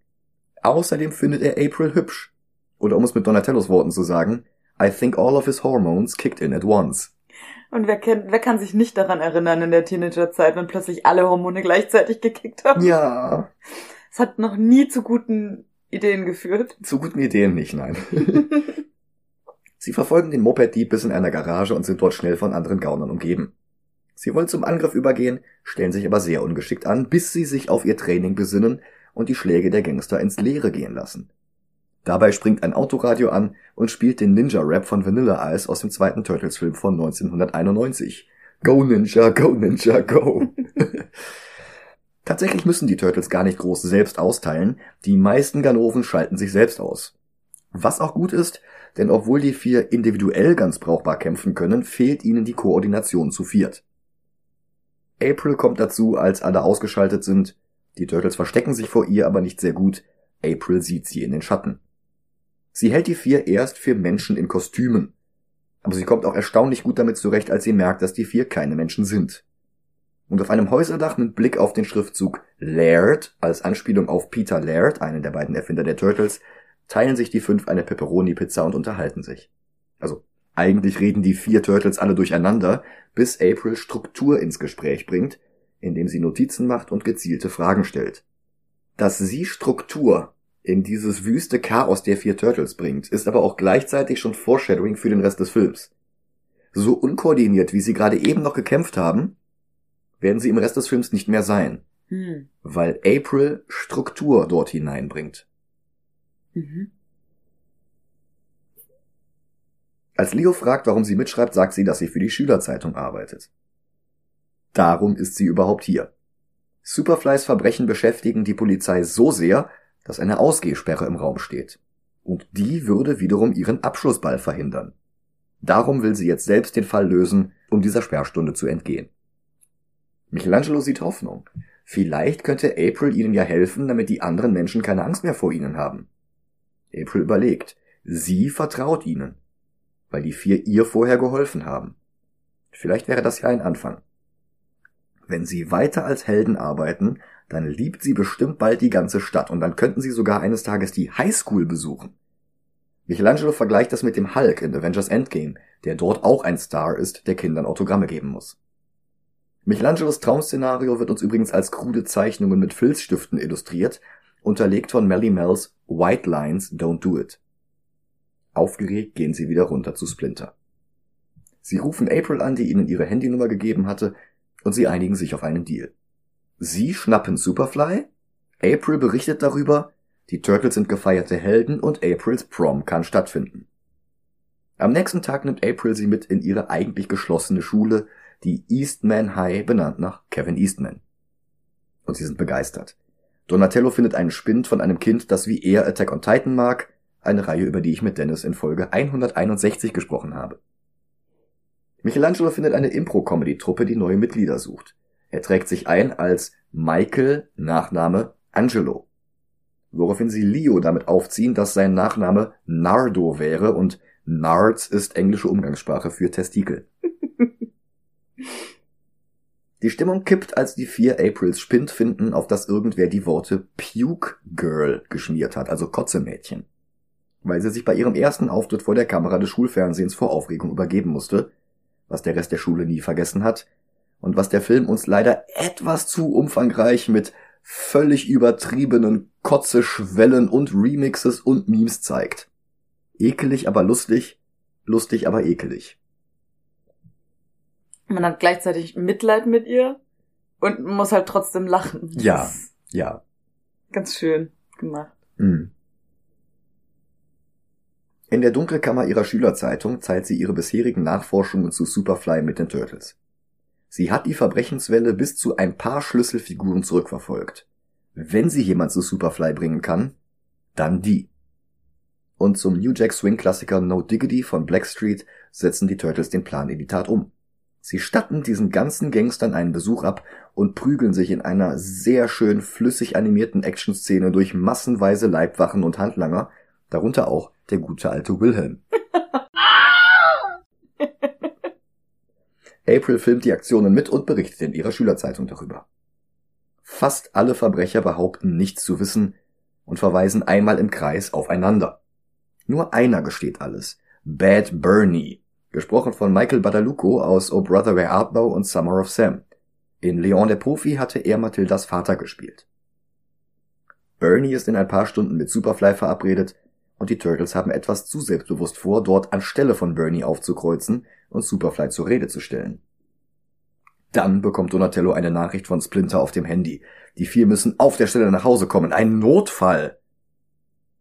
Außerdem findet er April hübsch. Oder um es mit Donatellos Worten zu sagen, I think all of his hormones kicked in at once. Und wer, kennt, wer kann sich nicht daran erinnern in der Teenagerzeit, wenn plötzlich alle Hormone gleichzeitig gekickt haben? Ja. Es hat noch nie zu guten Ideen geführt. Zu guten Ideen nicht, nein. [laughs] Sie verfolgen den Moped-Dieb bis in einer Garage und sind dort schnell von anderen Gaunern umgeben. Sie wollen zum Angriff übergehen, stellen sich aber sehr ungeschickt an, bis sie sich auf ihr Training besinnen und die Schläge der Gangster ins Leere gehen lassen. Dabei springt ein Autoradio an und spielt den Ninja-Rap von Vanilla Ice aus dem zweiten Turtles-Film von 1991. Go Ninja, go Ninja, go! [laughs] Tatsächlich müssen die Turtles gar nicht groß selbst austeilen, die meisten Ganoven schalten sich selbst aus. Was auch gut ist, denn obwohl die vier individuell ganz brauchbar kämpfen können, fehlt ihnen die Koordination zu viert. April kommt dazu, als alle ausgeschaltet sind, die Turtles verstecken sich vor ihr aber nicht sehr gut, April sieht sie in den Schatten. Sie hält die vier erst für Menschen in Kostümen, aber sie kommt auch erstaunlich gut damit zurecht, als sie merkt, dass die vier keine Menschen sind und auf einem Häuserdach mit Blick auf den Schriftzug Laird als Anspielung auf Peter Laird, einen der beiden Erfinder der Turtles, teilen sich die fünf eine Pepperoni-Pizza und unterhalten sich. Also eigentlich reden die vier Turtles alle durcheinander, bis April Struktur ins Gespräch bringt, indem sie Notizen macht und gezielte Fragen stellt. Dass sie Struktur in dieses wüste Chaos der vier Turtles bringt, ist aber auch gleichzeitig schon Foreshadowing für den Rest des Films. So unkoordiniert, wie sie gerade eben noch gekämpft haben, werden sie im Rest des Films nicht mehr sein. Hm. Weil April Struktur dort hineinbringt. Mhm. Als Leo fragt, warum sie mitschreibt, sagt sie, dass sie für die Schülerzeitung arbeitet. Darum ist sie überhaupt hier. Superflys Verbrechen beschäftigen die Polizei so sehr, dass eine Ausgehsperre im Raum steht. Und die würde wiederum ihren Abschlussball verhindern. Darum will sie jetzt selbst den Fall lösen, um dieser Sperrstunde zu entgehen. Michelangelo sieht Hoffnung. Vielleicht könnte April ihnen ja helfen, damit die anderen Menschen keine Angst mehr vor ihnen haben. April überlegt. Sie vertraut ihnen, weil die vier ihr vorher geholfen haben. Vielleicht wäre das ja ein Anfang. Wenn sie weiter als Helden arbeiten, dann liebt sie bestimmt bald die ganze Stadt und dann könnten sie sogar eines Tages die Highschool besuchen. Michelangelo vergleicht das mit dem Hulk in Avengers Endgame, der dort auch ein Star ist, der Kindern Autogramme geben muss. Michelangelos Traumszenario wird uns übrigens als krude Zeichnungen mit Filzstiften illustriert, unterlegt von Melly Mel's White Lines Don't Do It. Aufgeregt gehen sie wieder runter zu Splinter. Sie rufen April an, die ihnen ihre Handynummer gegeben hatte, und sie einigen sich auf einen Deal. Sie schnappen Superfly, April berichtet darüber, die Turtles sind gefeierte Helden und Aprils Prom kann stattfinden. Am nächsten Tag nimmt April sie mit in ihre eigentlich geschlossene Schule, die Eastman High benannt nach Kevin Eastman. Und sie sind begeistert. Donatello findet einen Spind von einem Kind, das wie er Attack on Titan mag, eine Reihe, über die ich mit Dennis in Folge 161 gesprochen habe. Michelangelo findet eine Impro-Comedy-Truppe, die neue Mitglieder sucht. Er trägt sich ein als Michael, Nachname Angelo. Woraufhin sie Leo damit aufziehen, dass sein Nachname Nardo wäre und Nards ist englische Umgangssprache für Testikel. [laughs] Die Stimmung kippt, als die vier Aprils Spind finden, auf das irgendwer die Worte Puke Girl geschmiert hat, also Kotzemädchen. Weil sie sich bei ihrem ersten Auftritt vor der Kamera des Schulfernsehens vor Aufregung übergeben musste, was der Rest der Schule nie vergessen hat, und was der Film uns leider etwas zu umfangreich mit völlig übertriebenen Kotzeschwellen und Remixes und Memes zeigt. Ekelig, aber lustig, lustig, aber ekelig. Man hat gleichzeitig Mitleid mit ihr und muss halt trotzdem lachen. Ja, ja. Ganz schön gemacht. Mhm. In der Dunkelkammer ihrer Schülerzeitung teilt sie ihre bisherigen Nachforschungen zu Superfly mit den Turtles. Sie hat die Verbrechenswelle bis zu ein paar Schlüsselfiguren zurückverfolgt. Wenn sie jemand zu Superfly bringen kann, dann die. Und zum New Jack Swing Klassiker No Diggity von Blackstreet setzen die Turtles den Plan in die Tat um. Sie statten diesen ganzen Gangstern einen Besuch ab und prügeln sich in einer sehr schön flüssig animierten Actionszene durch massenweise Leibwachen und Handlanger, darunter auch der gute alte Wilhelm. [laughs] April filmt die Aktionen mit und berichtet in ihrer Schülerzeitung darüber. Fast alle Verbrecher behaupten nichts zu wissen und verweisen einmal im Kreis aufeinander. Nur einer gesteht alles. Bad Bernie, gesprochen von Michael Badalucco aus O Brother Where Art Thou und Summer of Sam. In Leon der Profi hatte er Mathildas Vater gespielt. Bernie ist in ein paar Stunden mit Superfly verabredet und die Turtles haben etwas zu selbstbewusst vor, dort anstelle von Bernie aufzukreuzen und Superfly zur Rede zu stellen. Dann bekommt Donatello eine Nachricht von Splinter auf dem Handy. Die vier müssen auf der Stelle nach Hause kommen. Ein Notfall!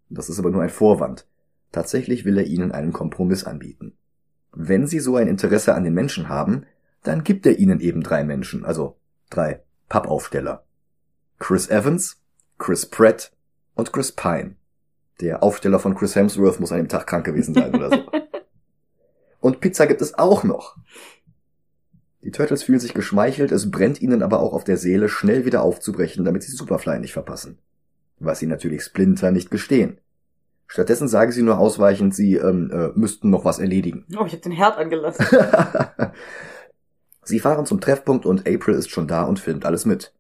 Das ist aber nur ein Vorwand. Tatsächlich will er ihnen einen Kompromiss anbieten. Wenn sie so ein Interesse an den Menschen haben, dann gibt er ihnen eben drei Menschen, also drei Pappaufsteller. Chris Evans, Chris Pratt und Chris Pine. Der Aufsteller von Chris Hemsworth muss an dem Tag krank gewesen sein oder so. [laughs] Und Pizza gibt es auch noch. Die Turtles fühlen sich geschmeichelt, es brennt ihnen aber auch auf der Seele, schnell wieder aufzubrechen, damit sie Superfly nicht verpassen. Was sie natürlich Splinter nicht gestehen. Stattdessen sagen sie nur ausweichend, sie ähm, äh, müssten noch was erledigen. Oh, ich hab den Herd angelassen. [laughs] sie fahren zum Treffpunkt und April ist schon da und filmt alles mit.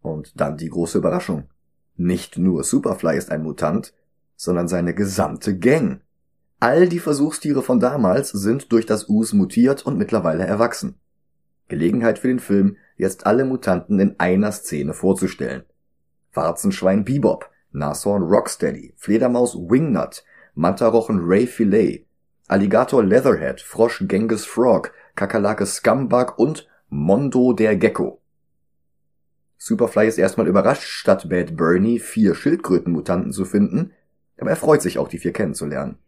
Und dann die große Überraschung. Nicht nur Superfly ist ein Mutant, sondern seine gesamte Gang. All die Versuchstiere von damals sind durch das Us mutiert und mittlerweile erwachsen. Gelegenheit für den Film, jetzt alle Mutanten in einer Szene vorzustellen. Warzenschwein Bebop, Nashorn Rocksteady, Fledermaus Wingnut, Mantarochen Ray Filet, Alligator Leatherhead, Frosch Genghis Frog, Kakerlake Scumbug und Mondo der Gecko. Superfly ist erstmal überrascht, statt Bad Bernie vier Schildkrötenmutanten zu finden, aber er freut sich auch, die vier kennenzulernen.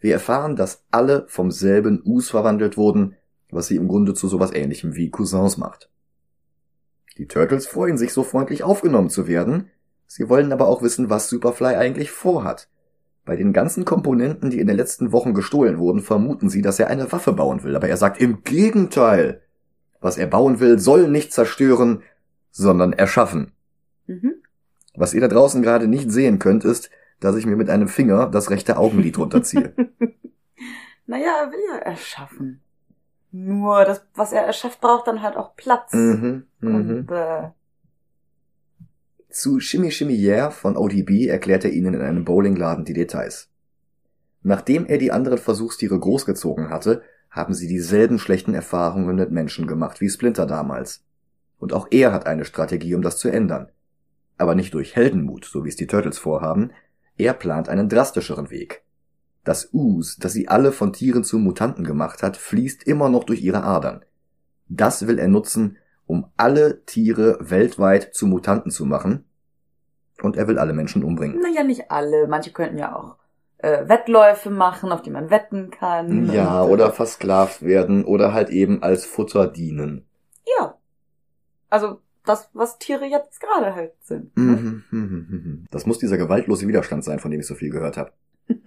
Wir erfahren, dass alle vom selben Us verwandelt wurden, was sie im Grunde zu sowas ähnlichem wie Cousins macht. Die Turtles freuen sich, so freundlich aufgenommen zu werden, Sie wollen aber auch wissen, was Superfly eigentlich vorhat. Bei den ganzen Komponenten, die in den letzten Wochen gestohlen wurden, vermuten sie, dass er eine Waffe bauen will, aber er sagt im Gegenteil. Was er bauen will, soll nicht zerstören, sondern erschaffen. Mhm. Was ihr da draußen gerade nicht sehen könnt, ist, dass ich mir mit einem Finger das rechte Augenlid runterziehe. [laughs] naja, er will ja erschaffen. Nur das, was er erschafft, braucht dann halt auch Platz. Mhm, und mhm. äh, zu Shimmy Shimmy Yeah von ODB erklärt er ihnen in einem Bowlingladen die Details. Nachdem er die anderen Versuchstiere großgezogen hatte, haben sie dieselben schlechten Erfahrungen mit Menschen gemacht wie Splinter damals. Und auch er hat eine Strategie, um das zu ändern. Aber nicht durch Heldenmut, so wie es die Turtles vorhaben, er plant einen drastischeren Weg. Das Us, das sie alle von Tieren zu Mutanten gemacht hat, fließt immer noch durch ihre Adern. Das will er nutzen, um alle Tiere weltweit zu Mutanten zu machen. Und er will alle Menschen umbringen. Naja, nicht alle. Manche könnten ja auch äh, Wettläufe machen, auf die man wetten kann. Ja, äh, oder versklavt werden oder halt eben als Futter dienen. Ja. Also das, was Tiere jetzt gerade halt sind. ne? Mhm, mhm, mhm. Das muss dieser gewaltlose Widerstand sein, von dem ich so viel gehört habe. [laughs]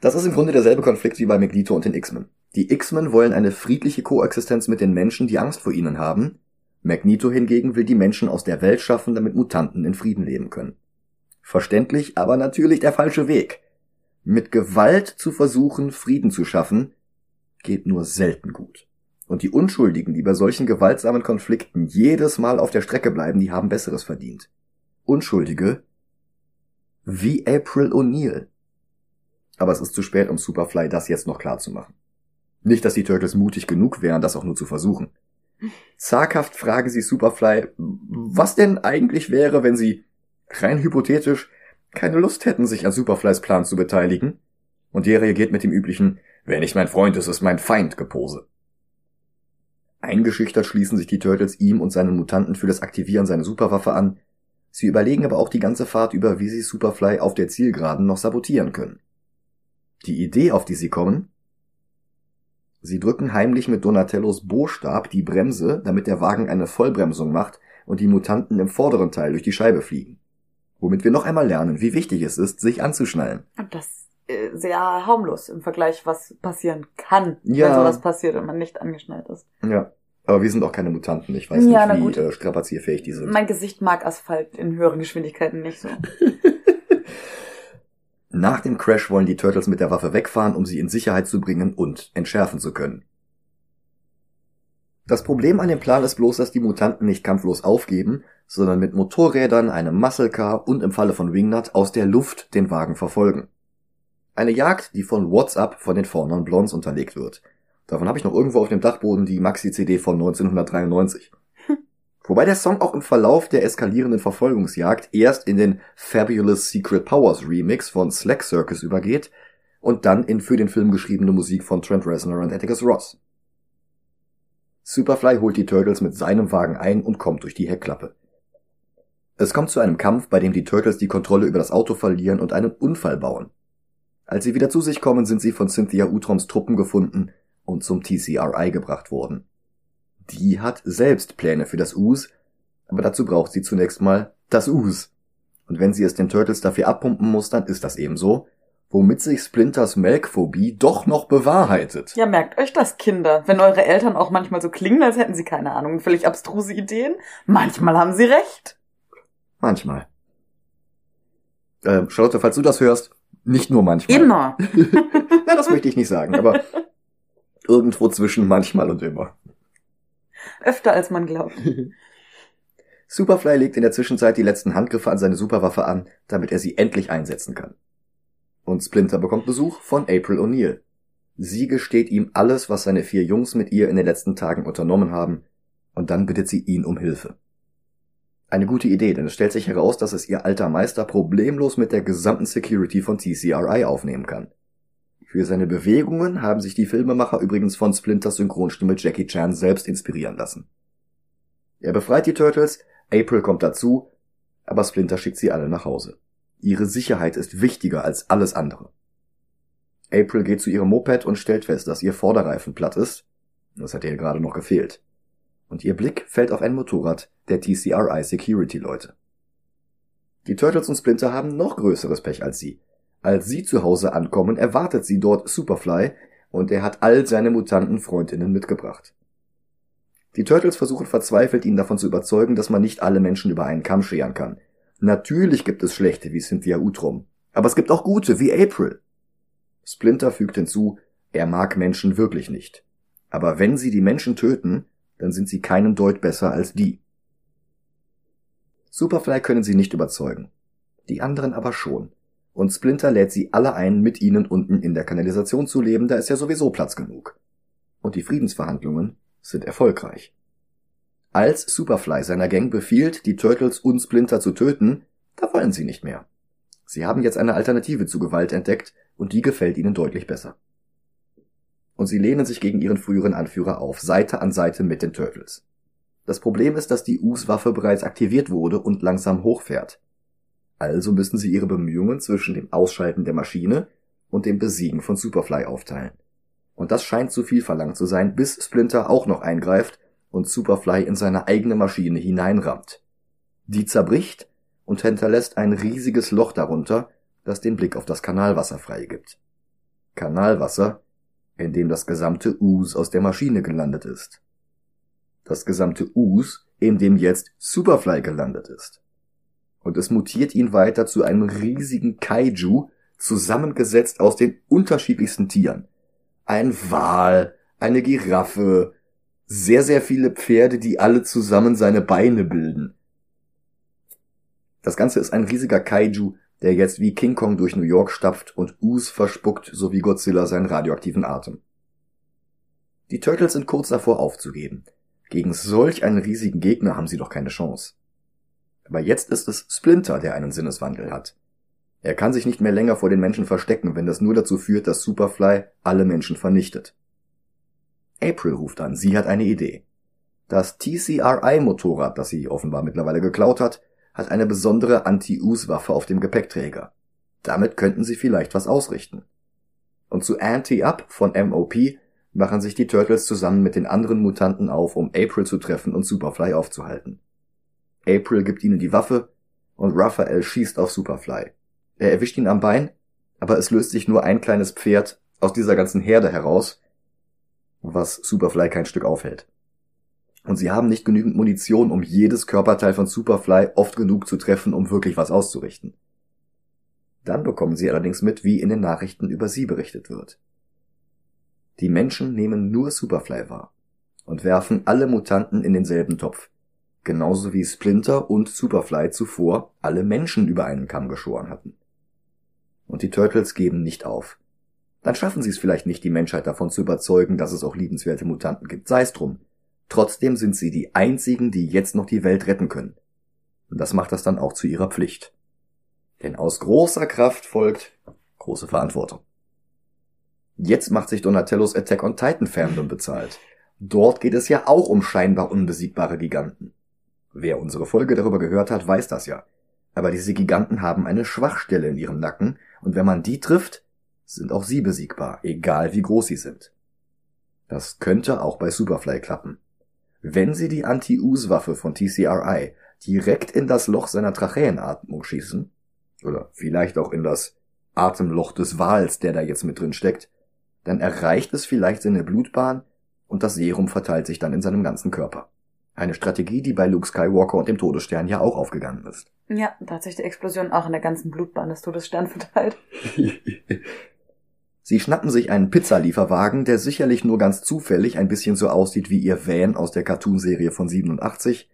Das ist im Grunde derselbe Konflikt wie bei Magneto und den X-Men. Die X-Men wollen eine friedliche Koexistenz mit den Menschen, die Angst vor ihnen haben. Magneto hingegen will die Menschen aus der Welt schaffen, damit Mutanten in Frieden leben können. Verständlich, aber natürlich der falsche Weg. Mit Gewalt zu versuchen, Frieden zu schaffen, geht nur selten gut. Und die Unschuldigen, die bei solchen gewaltsamen Konflikten jedes Mal auf der Strecke bleiben, die haben Besseres verdient. Unschuldige wie April O'Neil. Aber es ist zu spät, um Superfly das jetzt noch klar zu machen. Nicht, dass die Turtles mutig genug wären, das auch nur zu versuchen. Zaghaft fragen sie Superfly, was denn eigentlich wäre, wenn sie, rein hypothetisch, keine Lust hätten, sich an Superflys Plan zu beteiligen. Und die reagiert mit dem üblichen, wer nicht mein Freund ist, ist mein Feind Gepose. Eingeschüchtert schließen sich die Turtles ihm und seinen Mutanten für das Aktivieren seiner Superwaffe an. Sie überlegen aber auch die ganze Fahrt über, wie sie Superfly auf der Zielgeraden noch sabotieren können. Die Idee, auf die sie kommen? Sie drücken heimlich mit Donatellos Bostab die Bremse, damit der Wagen eine Vollbremsung macht und die Mutanten im vorderen Teil durch die Scheibe fliegen. Womit wir noch einmal lernen, wie wichtig es ist, sich anzuschnallen. Und das äh, sehr harmlos im Vergleich, was passieren kann, Ja. wenn sowas passiert und man nicht angeschnallt ist. Ja. Aber wir sind auch keine Mutanten. Ich weiß Ja, nicht, gut. wie äh, strapazierfähig die sind. Mein Gesicht mag Asphalt in höheren Geschwindigkeiten nicht so. [laughs] Nach dem Crash wollen die Turtles mit der Waffe wegfahren, um sie in Sicherheit zu bringen und entschärfen zu können. Das Problem an dem Plan ist bloß, dass die Mutanten nicht kampflos aufgeben, sondern mit Motorrädern, einem Muscle Car und im Falle von Wingnut aus der Luft den Wagen verfolgen. Eine Jagd, die von WhatsApp von den Fawnern Blondes unterlegt wird. Davon habe ich noch irgendwo auf dem Dachboden die Maxi-CD von 1993. Wobei der Song auch im Verlauf der eskalierenden Verfolgungsjagd erst in den Fabulous Secret Powers Remix von Slack Circus übergeht und dann in für den Film geschriebene Musik von Trent Reznor und Atticus Ross. Superfly holt die Turtles mit seinem Wagen ein und kommt durch die Heckklappe. Es kommt zu einem Kampf, bei dem die Turtles die Kontrolle über das Auto verlieren und einen Unfall bauen. Als sie wieder zu sich kommen, sind sie von Cynthia Utroms Truppen gefunden und zum TCRI gebracht worden. Die hat selbst Pläne für das Us, aber dazu braucht sie zunächst mal das Us. Und wenn sie es den Turtles dafür abpumpen muss, dann ist das ebenso, womit sich Splinters Melkphobie doch noch bewahrheitet. Ja, merkt euch das, Kinder. Wenn eure Eltern auch manchmal so klingen, als hätten sie keine Ahnung, völlig abstruse Ideen, manchmal haben sie recht. Manchmal. Äh, Charlotte, falls du das hörst, nicht nur manchmal. Immer. [laughs] Na, das möchte ich nicht sagen, aber [laughs] irgendwo zwischen manchmal und immer. Öfter als man glaubt. [laughs] Superfly legt in der Zwischenzeit die letzten Handgriffe an seine Superwaffe an, damit er sie endlich einsetzen kann. Und Splinter bekommt Besuch von April O'Neil. Sie gesteht ihm alles, was seine vier Jungs mit ihr in den letzten Tagen unternommen haben, und dann bittet sie ihn um Hilfe. Eine gute Idee, denn es stellt sich heraus, dass es ihr alter Meister problemlos mit der gesamten Security von TCRI aufnehmen kann. Für seine Bewegungen haben sich die Filmemacher übrigens von Splinters Synchronstimme Jackie Chan selbst inspirieren lassen. Er befreit die Turtles, April kommt dazu, aber Splinter schickt sie alle nach Hause. Ihre Sicherheit ist wichtiger als alles andere. April geht zu ihrem Moped und stellt fest, dass ihr Vorderreifen platt ist. Das hat ihr gerade noch gefehlt. Und ihr Blick fällt auf ein Motorrad der TCRI Security Leute. Die Turtles und Splinter haben noch größeres Pech als sie. Als sie zu Hause ankommen, erwartet sie dort Superfly und er hat all seine mutanten Freundinnen mitgebracht. Die Turtles versuchen verzweifelt, ihn davon zu überzeugen, dass man nicht alle Menschen über einen Kamm scheren kann. Natürlich gibt es schlechte wie Cynthia Utrom, aber es gibt auch gute wie April. Splinter fügt hinzu, er mag Menschen wirklich nicht. Aber wenn sie die Menschen töten, dann sind sie keinen Deut besser als die. Superfly können sie nicht überzeugen. Die anderen aber schon. Und Splinter lädt sie alle ein, mit ihnen unten in der Kanalisation zu leben, da ist ja sowieso Platz genug. Und die Friedensverhandlungen sind erfolgreich. Als Superfly seiner Gang befiehlt, die Turtles und Splinter zu töten, da wollen sie nicht mehr. Sie haben jetzt eine Alternative zu Gewalt entdeckt und die gefällt ihnen deutlich besser. Und sie lehnen sich gegen ihren früheren Anführer auf, Seite an Seite mit den Turtles. Das Problem ist, dass die Us-Waffe bereits aktiviert wurde und langsam hochfährt. Also müssen sie ihre Bemühungen zwischen dem Ausschalten der Maschine und dem Besiegen von Superfly aufteilen. Und das scheint zu viel verlangt zu sein, bis Splinter auch noch eingreift und Superfly in seine eigene Maschine hineinrammt. Die zerbricht und hinterlässt ein riesiges Loch darunter, das den Blick auf das Kanalwasser freigibt. Kanalwasser, in dem das gesamte Ooze aus der Maschine gelandet ist. Das gesamte Ooze, in dem jetzt Superfly gelandet ist. Und es mutiert ihn weiter zu einem riesigen Kaiju, zusammengesetzt aus den unterschiedlichsten Tieren. Ein Wal, eine Giraffe, sehr, sehr viele Pferde, die alle zusammen seine Beine bilden. Das Ganze ist ein riesiger Kaiju, der jetzt wie King Kong durch New York stapft und Us verspuckt, so wie Godzilla seinen radioaktiven Atem. Die Turtles sind kurz davor aufzugeben. Gegen solch einen riesigen Gegner haben sie doch keine Chance. Aber jetzt ist es Splinter, der einen Sinneswandel hat. Er kann sich nicht mehr länger vor den Menschen verstecken, wenn das nur dazu führt, dass Superfly alle Menschen vernichtet. April ruft an, sie hat eine Idee. Das TCRI-Motorrad, das sie offenbar mittlerweile geklaut hat, hat eine besondere Anti-Us-Waffe auf dem Gepäckträger. Damit könnten sie vielleicht was ausrichten. Und zu Anti-Up von MOP machen sich die Turtles zusammen mit den anderen Mutanten auf, um April zu treffen und Superfly aufzuhalten. April gibt ihnen die Waffe und Raphael schießt auf Superfly. Er erwischt ihn am Bein, aber es löst sich nur ein kleines Pferd aus dieser ganzen Herde heraus, was Superfly kein Stück aufhält. Und sie haben nicht genügend Munition, um jedes Körperteil von Superfly oft genug zu treffen, um wirklich was auszurichten. Dann bekommen sie allerdings mit, wie in den Nachrichten über sie berichtet wird. Die Menschen nehmen nur Superfly wahr und werfen alle Mutanten in denselben Topf, genauso wie Splinter und Superfly zuvor alle Menschen über einen Kamm geschoren hatten. Und die Turtles geben nicht auf. Dann schaffen sie es vielleicht nicht, die Menschheit davon zu überzeugen, dass es auch liebenswerte Mutanten gibt. Sei es drum. Trotzdem sind sie die einzigen, die jetzt noch die Welt retten können. Und das macht das dann auch zu ihrer Pflicht. Denn aus großer Kraft folgt große Verantwortung. Jetzt macht sich Donatellos Attack on Titan Fandom bezahlt. Dort geht es ja auch um scheinbar unbesiegbare Giganten. Wer unsere Folge darüber gehört hat, weiß das ja. Aber diese Giganten haben eine Schwachstelle in ihrem Nacken, und wenn man die trifft, sind auch sie besiegbar, egal wie groß sie sind. Das könnte auch bei Superfly klappen. Wenn sie die Anti-Us-Waffe von TCRI direkt in das Loch seiner Tracheenatmung schießen, oder vielleicht auch in das Atemloch des Wals, der da jetzt mit drin steckt, dann erreicht es vielleicht seine Blutbahn und das Serum verteilt sich dann in seinem ganzen Körper. Eine Strategie, die bei Luke Skywalker und dem Todesstern ja auch aufgegangen ist. Ja, da hat sich die Explosion auch in der ganzen Blutbahn des Todessterns verteilt. [laughs] Sie schnappen sich einen Pizzalieferwagen, der sicherlich nur ganz zufällig ein bisschen so aussieht wie ihr Van aus der Cartoonserie von 87,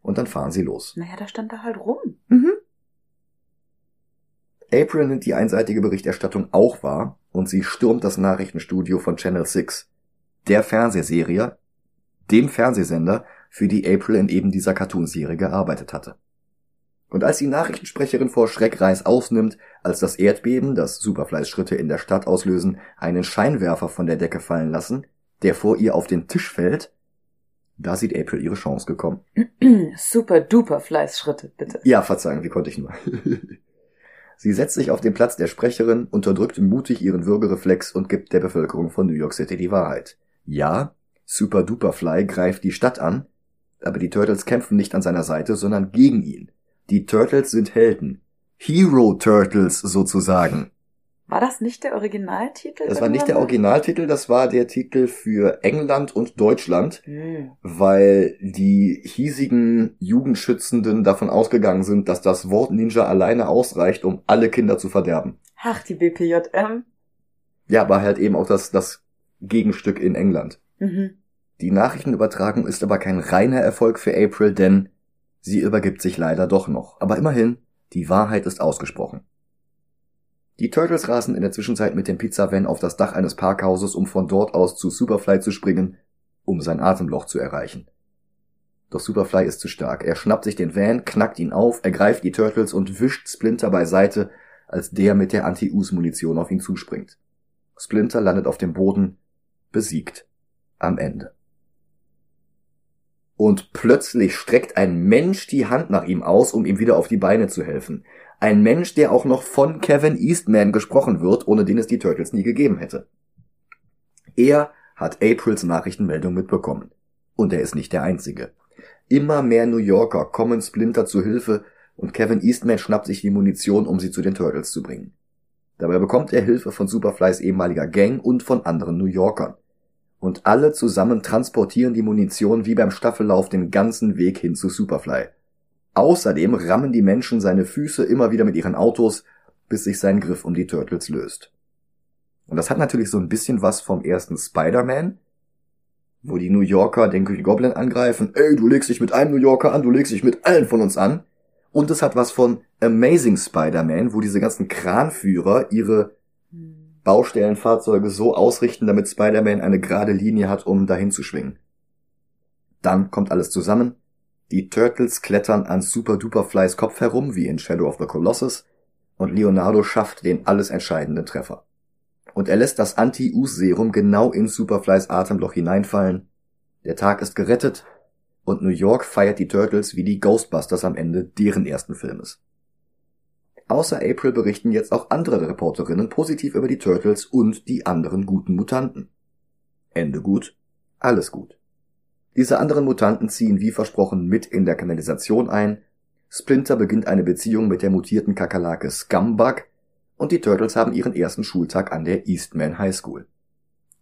und dann fahren sie los. Naja, da stand er halt rum. Mhm. April nimmt die einseitige Berichterstattung auch wahr und sie stürmt das Nachrichtenstudio von Channel 6, der Fernsehserie, dem Fernsehsender, für die April in eben dieser Cartoonserie gearbeitet hatte. Und als die Nachrichtensprecherin vor Schreck Reis ausnimmt, als das Erdbeben, das Superfleißschritte in der Stadt auslösen, einen Scheinwerfer von der Decke fallen lassen, der vor ihr auf den Tisch fällt, da sieht April ihre Chance gekommen. [clears throat] Super duper Fleißschritte, bitte. Ja, verzeihen, wie konnte ich nur. [laughs] Sie setzt sich auf den Platz der Sprecherin, unterdrückt mutig ihren Würgereflex und gibt der Bevölkerung von New York City die Wahrheit. Ja, Super Duperfly greift die Stadt an, aber die Turtles kämpfen nicht an seiner Seite, sondern gegen ihn. Die Turtles sind Helden. Hero Turtles sozusagen. War das nicht der Originaltitel? Das war nicht der Originaltitel, das war der Titel für England und Deutschland, Hm. weil die hiesigen Jugendschützenden davon ausgegangen sind, dass das Wort Ninja alleine ausreicht, um alle Kinder zu verderben. Ach, die BPJM. Ja, aber halt eben auch das, das Gegenstück in England. Mhm. Die Nachrichtenübertragung ist aber kein reiner Erfolg für April, denn sie übergibt sich leider doch noch. Aber immerhin, die Wahrheit ist ausgesprochen. Die Turtles rasen in der Zwischenzeit mit dem Pizza-Van auf das Dach eines Parkhauses, um von dort aus zu Superfly zu springen, um sein Atemloch zu erreichen. Doch Superfly ist zu stark. Er schnappt sich den Van, knackt ihn auf, ergreift die Turtles und wischt Splinter beiseite, als der mit der Anti-Us-Munition auf ihn zuspringt. Splinter landet auf dem Boden, besiegt, am Ende. Und plötzlich streckt ein Mensch die Hand nach ihm aus, um ihm wieder auf die Beine zu helfen. Ein Mensch, der auch noch von Kevin Eastman gesprochen wird, ohne den es die Turtles nie gegeben hätte. Er hat Aprils Nachrichtenmeldung mitbekommen. Und er ist nicht der Einzige. Immer mehr New Yorker kommen Splinter zu Hilfe und Kevin Eastman schnappt sich die Munition, um sie zu den Turtles zu bringen. Dabei bekommt er Hilfe von Superflys ehemaliger Gang und von anderen New Yorkern. Und alle zusammen transportieren die Munition wie beim Staffellauf den ganzen Weg hin zu Superfly. Außerdem rammen die Menschen seine Füße immer wieder mit ihren Autos, bis sich sein Griff um die Turtles löst. Und das hat natürlich so ein bisschen was vom ersten Spider-Man, wo die New Yorker den Green Goblin angreifen. Ey, du legst dich mit einem New Yorker an, du legst dich mit allen von uns an. Und es hat was von Amazing Spider-Man, wo diese ganzen Kranführer ihre Baustellenfahrzeuge so ausrichten, damit Spider-Man eine gerade Linie hat, um dahin zu schwingen. Dann kommt alles zusammen. Die Turtles klettern an Super Duper Flys Kopf herum, wie in Shadow of the Colossus, und Leonardo schafft den alles entscheidenden Treffer. Und er lässt das Anti-Us-Serum genau in Superflys Atemloch hineinfallen. Der Tag ist gerettet und New York feiert die Turtles wie die Ghostbusters am Ende deren ersten Filmes. Außer April berichten jetzt auch andere Reporterinnen positiv über die Turtles und die anderen guten Mutanten. Ende gut, alles gut. Diese anderen Mutanten ziehen wie versprochen mit in der Kanalisation ein, Splinter beginnt eine Beziehung mit der mutierten Kakerlake Scumbug und die Turtles haben ihren ersten Schultag an der Eastman High School.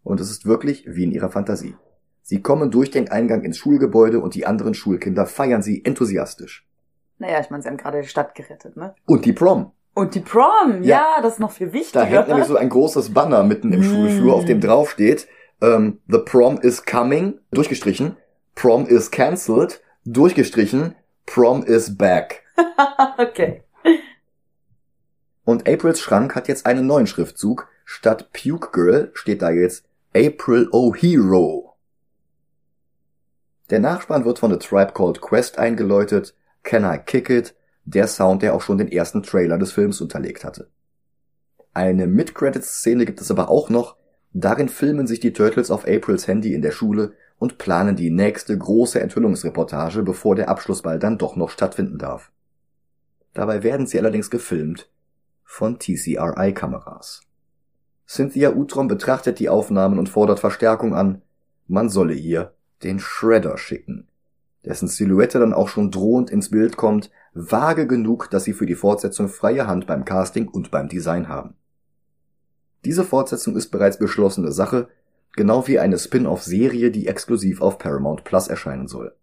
Und es ist wirklich wie in ihrer Fantasie. Sie kommen durch den Eingang ins Schulgebäude und die anderen Schulkinder feiern sie enthusiastisch. Naja, ich meine, sie haben gerade die Stadt gerettet, ne? Und die Prom. Und die Prom, ja, Ja. das ist noch viel wichtiger. Da hängt nämlich so ein großes Banner mitten im Mm. Schulflur, auf dem drauf steht, ähm, The Prom is coming, durchgestrichen, Prom is cancelled, durchgestrichen, Prom is back. [laughs] okay. Und Aprils Schrank hat jetzt einen neuen Schriftzug. Statt Puke Girl steht da jetzt April O Hero. Der Nachspann wird von The Tribe Called Quest eingeläutet, Can I Kick It, der Sound, der auch schon den ersten Trailer des Films unterlegt hatte. Eine Mid-Credits-Szene gibt es aber auch noch. Darin filmen sich die Turtles auf Aprils Handy in der Schule und planen die nächste große Enthüllungsreportage, bevor der Abschlussball dann doch noch stattfinden darf. Dabei werden sie allerdings gefilmt von TCRI-Kameras. Cynthia Utrom betrachtet die Aufnahmen und fordert Verstärkung an. Man solle ihr den Shredder schicken, dessen Silhouette dann auch schon drohend ins Bild kommt, vage genug, dass sie für die Fortsetzung freie Hand beim Casting und beim Design haben. Diese Fortsetzung ist bereits beschlossene Sache, genau wie eine Spin-off-Serie, die exklusiv auf Paramount Plus erscheinen soll.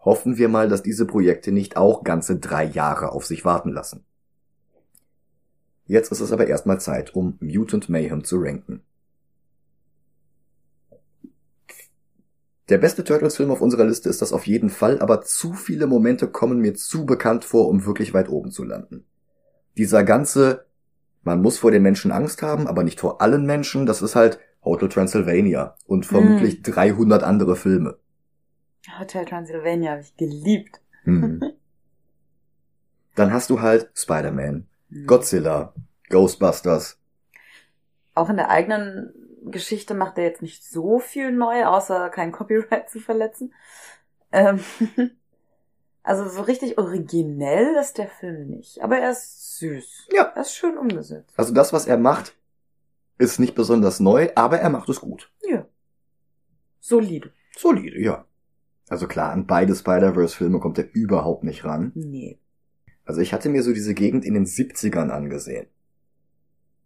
Hoffen wir mal, dass diese Projekte nicht auch ganze drei Jahre auf sich warten lassen. Jetzt ist es aber erstmal Zeit, um Mutant Mayhem zu ranken. Der beste Turtles-Film auf unserer Liste ist das auf jeden Fall, aber zu viele Momente kommen mir zu bekannt vor, um wirklich weit oben zu landen. Dieser ganze, man muss vor den Menschen Angst haben, aber nicht vor allen Menschen, das ist halt Hotel Transylvania und vermutlich 300 andere Filme. Hotel Transylvania habe ich geliebt. Hm. [laughs] Dann hast du halt Spider-Man, Godzilla, Ghostbusters. Auch in der eigenen Geschichte macht er jetzt nicht so viel neu, außer kein Copyright zu verletzen. Ähm, [laughs] also so richtig originell ist der Film nicht, aber er ist süß. Ja. Er ist schön umgesetzt. Also das, was er macht, ist nicht besonders neu, aber er macht es gut. Ja. Solide. Solide, ja. Also klar, an beide Spider-Verse-Filme kommt er überhaupt nicht ran. Nee. Also ich hatte mir so diese Gegend in den 70ern angesehen.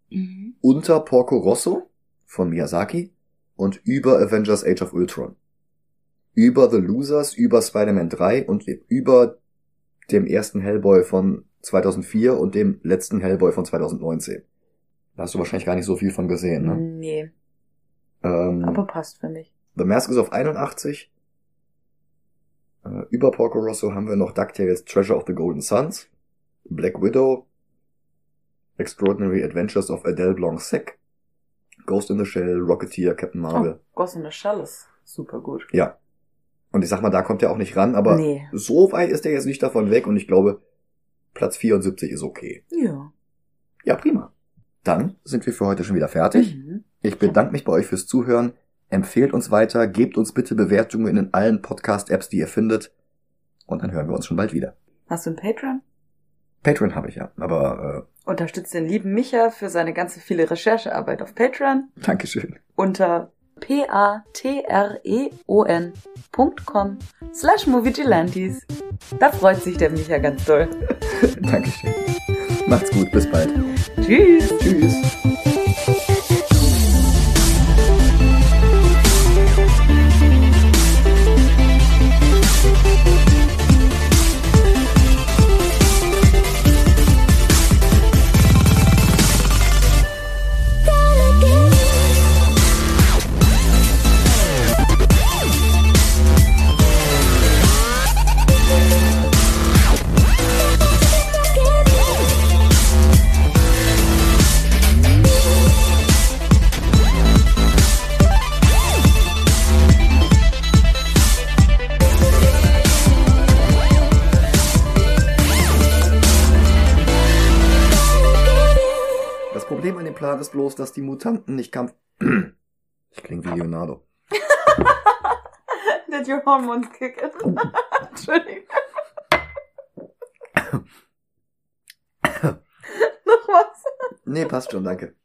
Mhm. Unter Porco Rosso von Miyazaki und über Avengers Age of Ultron. Über The Losers, über Spider-Man 3 und über dem ersten Hellboy von 2004 und dem letzten Hellboy von 2019. Da hast du wahrscheinlich gar nicht so viel von gesehen, ne? Nee, Ähm, aber passt für mich. The Mask is of 81. Äh, über Porco Rosso haben wir noch DuckTales Treasure of the Golden Suns, Black Widow, Extraordinary Adventures of Adele Blanc-Sec, Ghost in the Shell, Rocketeer, Captain Marvel. Oh, Ghost in the Shell ist super gut. Ja. Und ich sag mal, da kommt er auch nicht ran, aber nee. so weit ist er jetzt nicht davon weg und ich glaube, Platz 74 ist okay. Ja. Ja, prima. Dann sind wir für heute schon wieder fertig. Mhm. Ich bedanke mich bei euch fürs Zuhören. Empfehlt uns weiter, gebt uns bitte Bewertungen in allen Podcast-Apps, die ihr findet. Und dann hören wir uns schon bald wieder. Hast du einen Patreon? Patreon habe ich ja, aber Unterstützt den lieben Micha für seine ganze viele Recherchearbeit auf Patreon Dankeschön. unter p-a-t-r-e-o-n.com slash moviegelantes. Da freut sich der Micha ganz doll. [laughs] Dankeschön. Macht's gut, bis bald. Tschüss. Tschüss. Bloß, dass die Mutanten nicht kampf... Ich klinge wie Leonardo. [laughs] Did your hormones kick in? [laughs] Entschuldigung. [laughs] Noch was? Nee, passt schon, danke.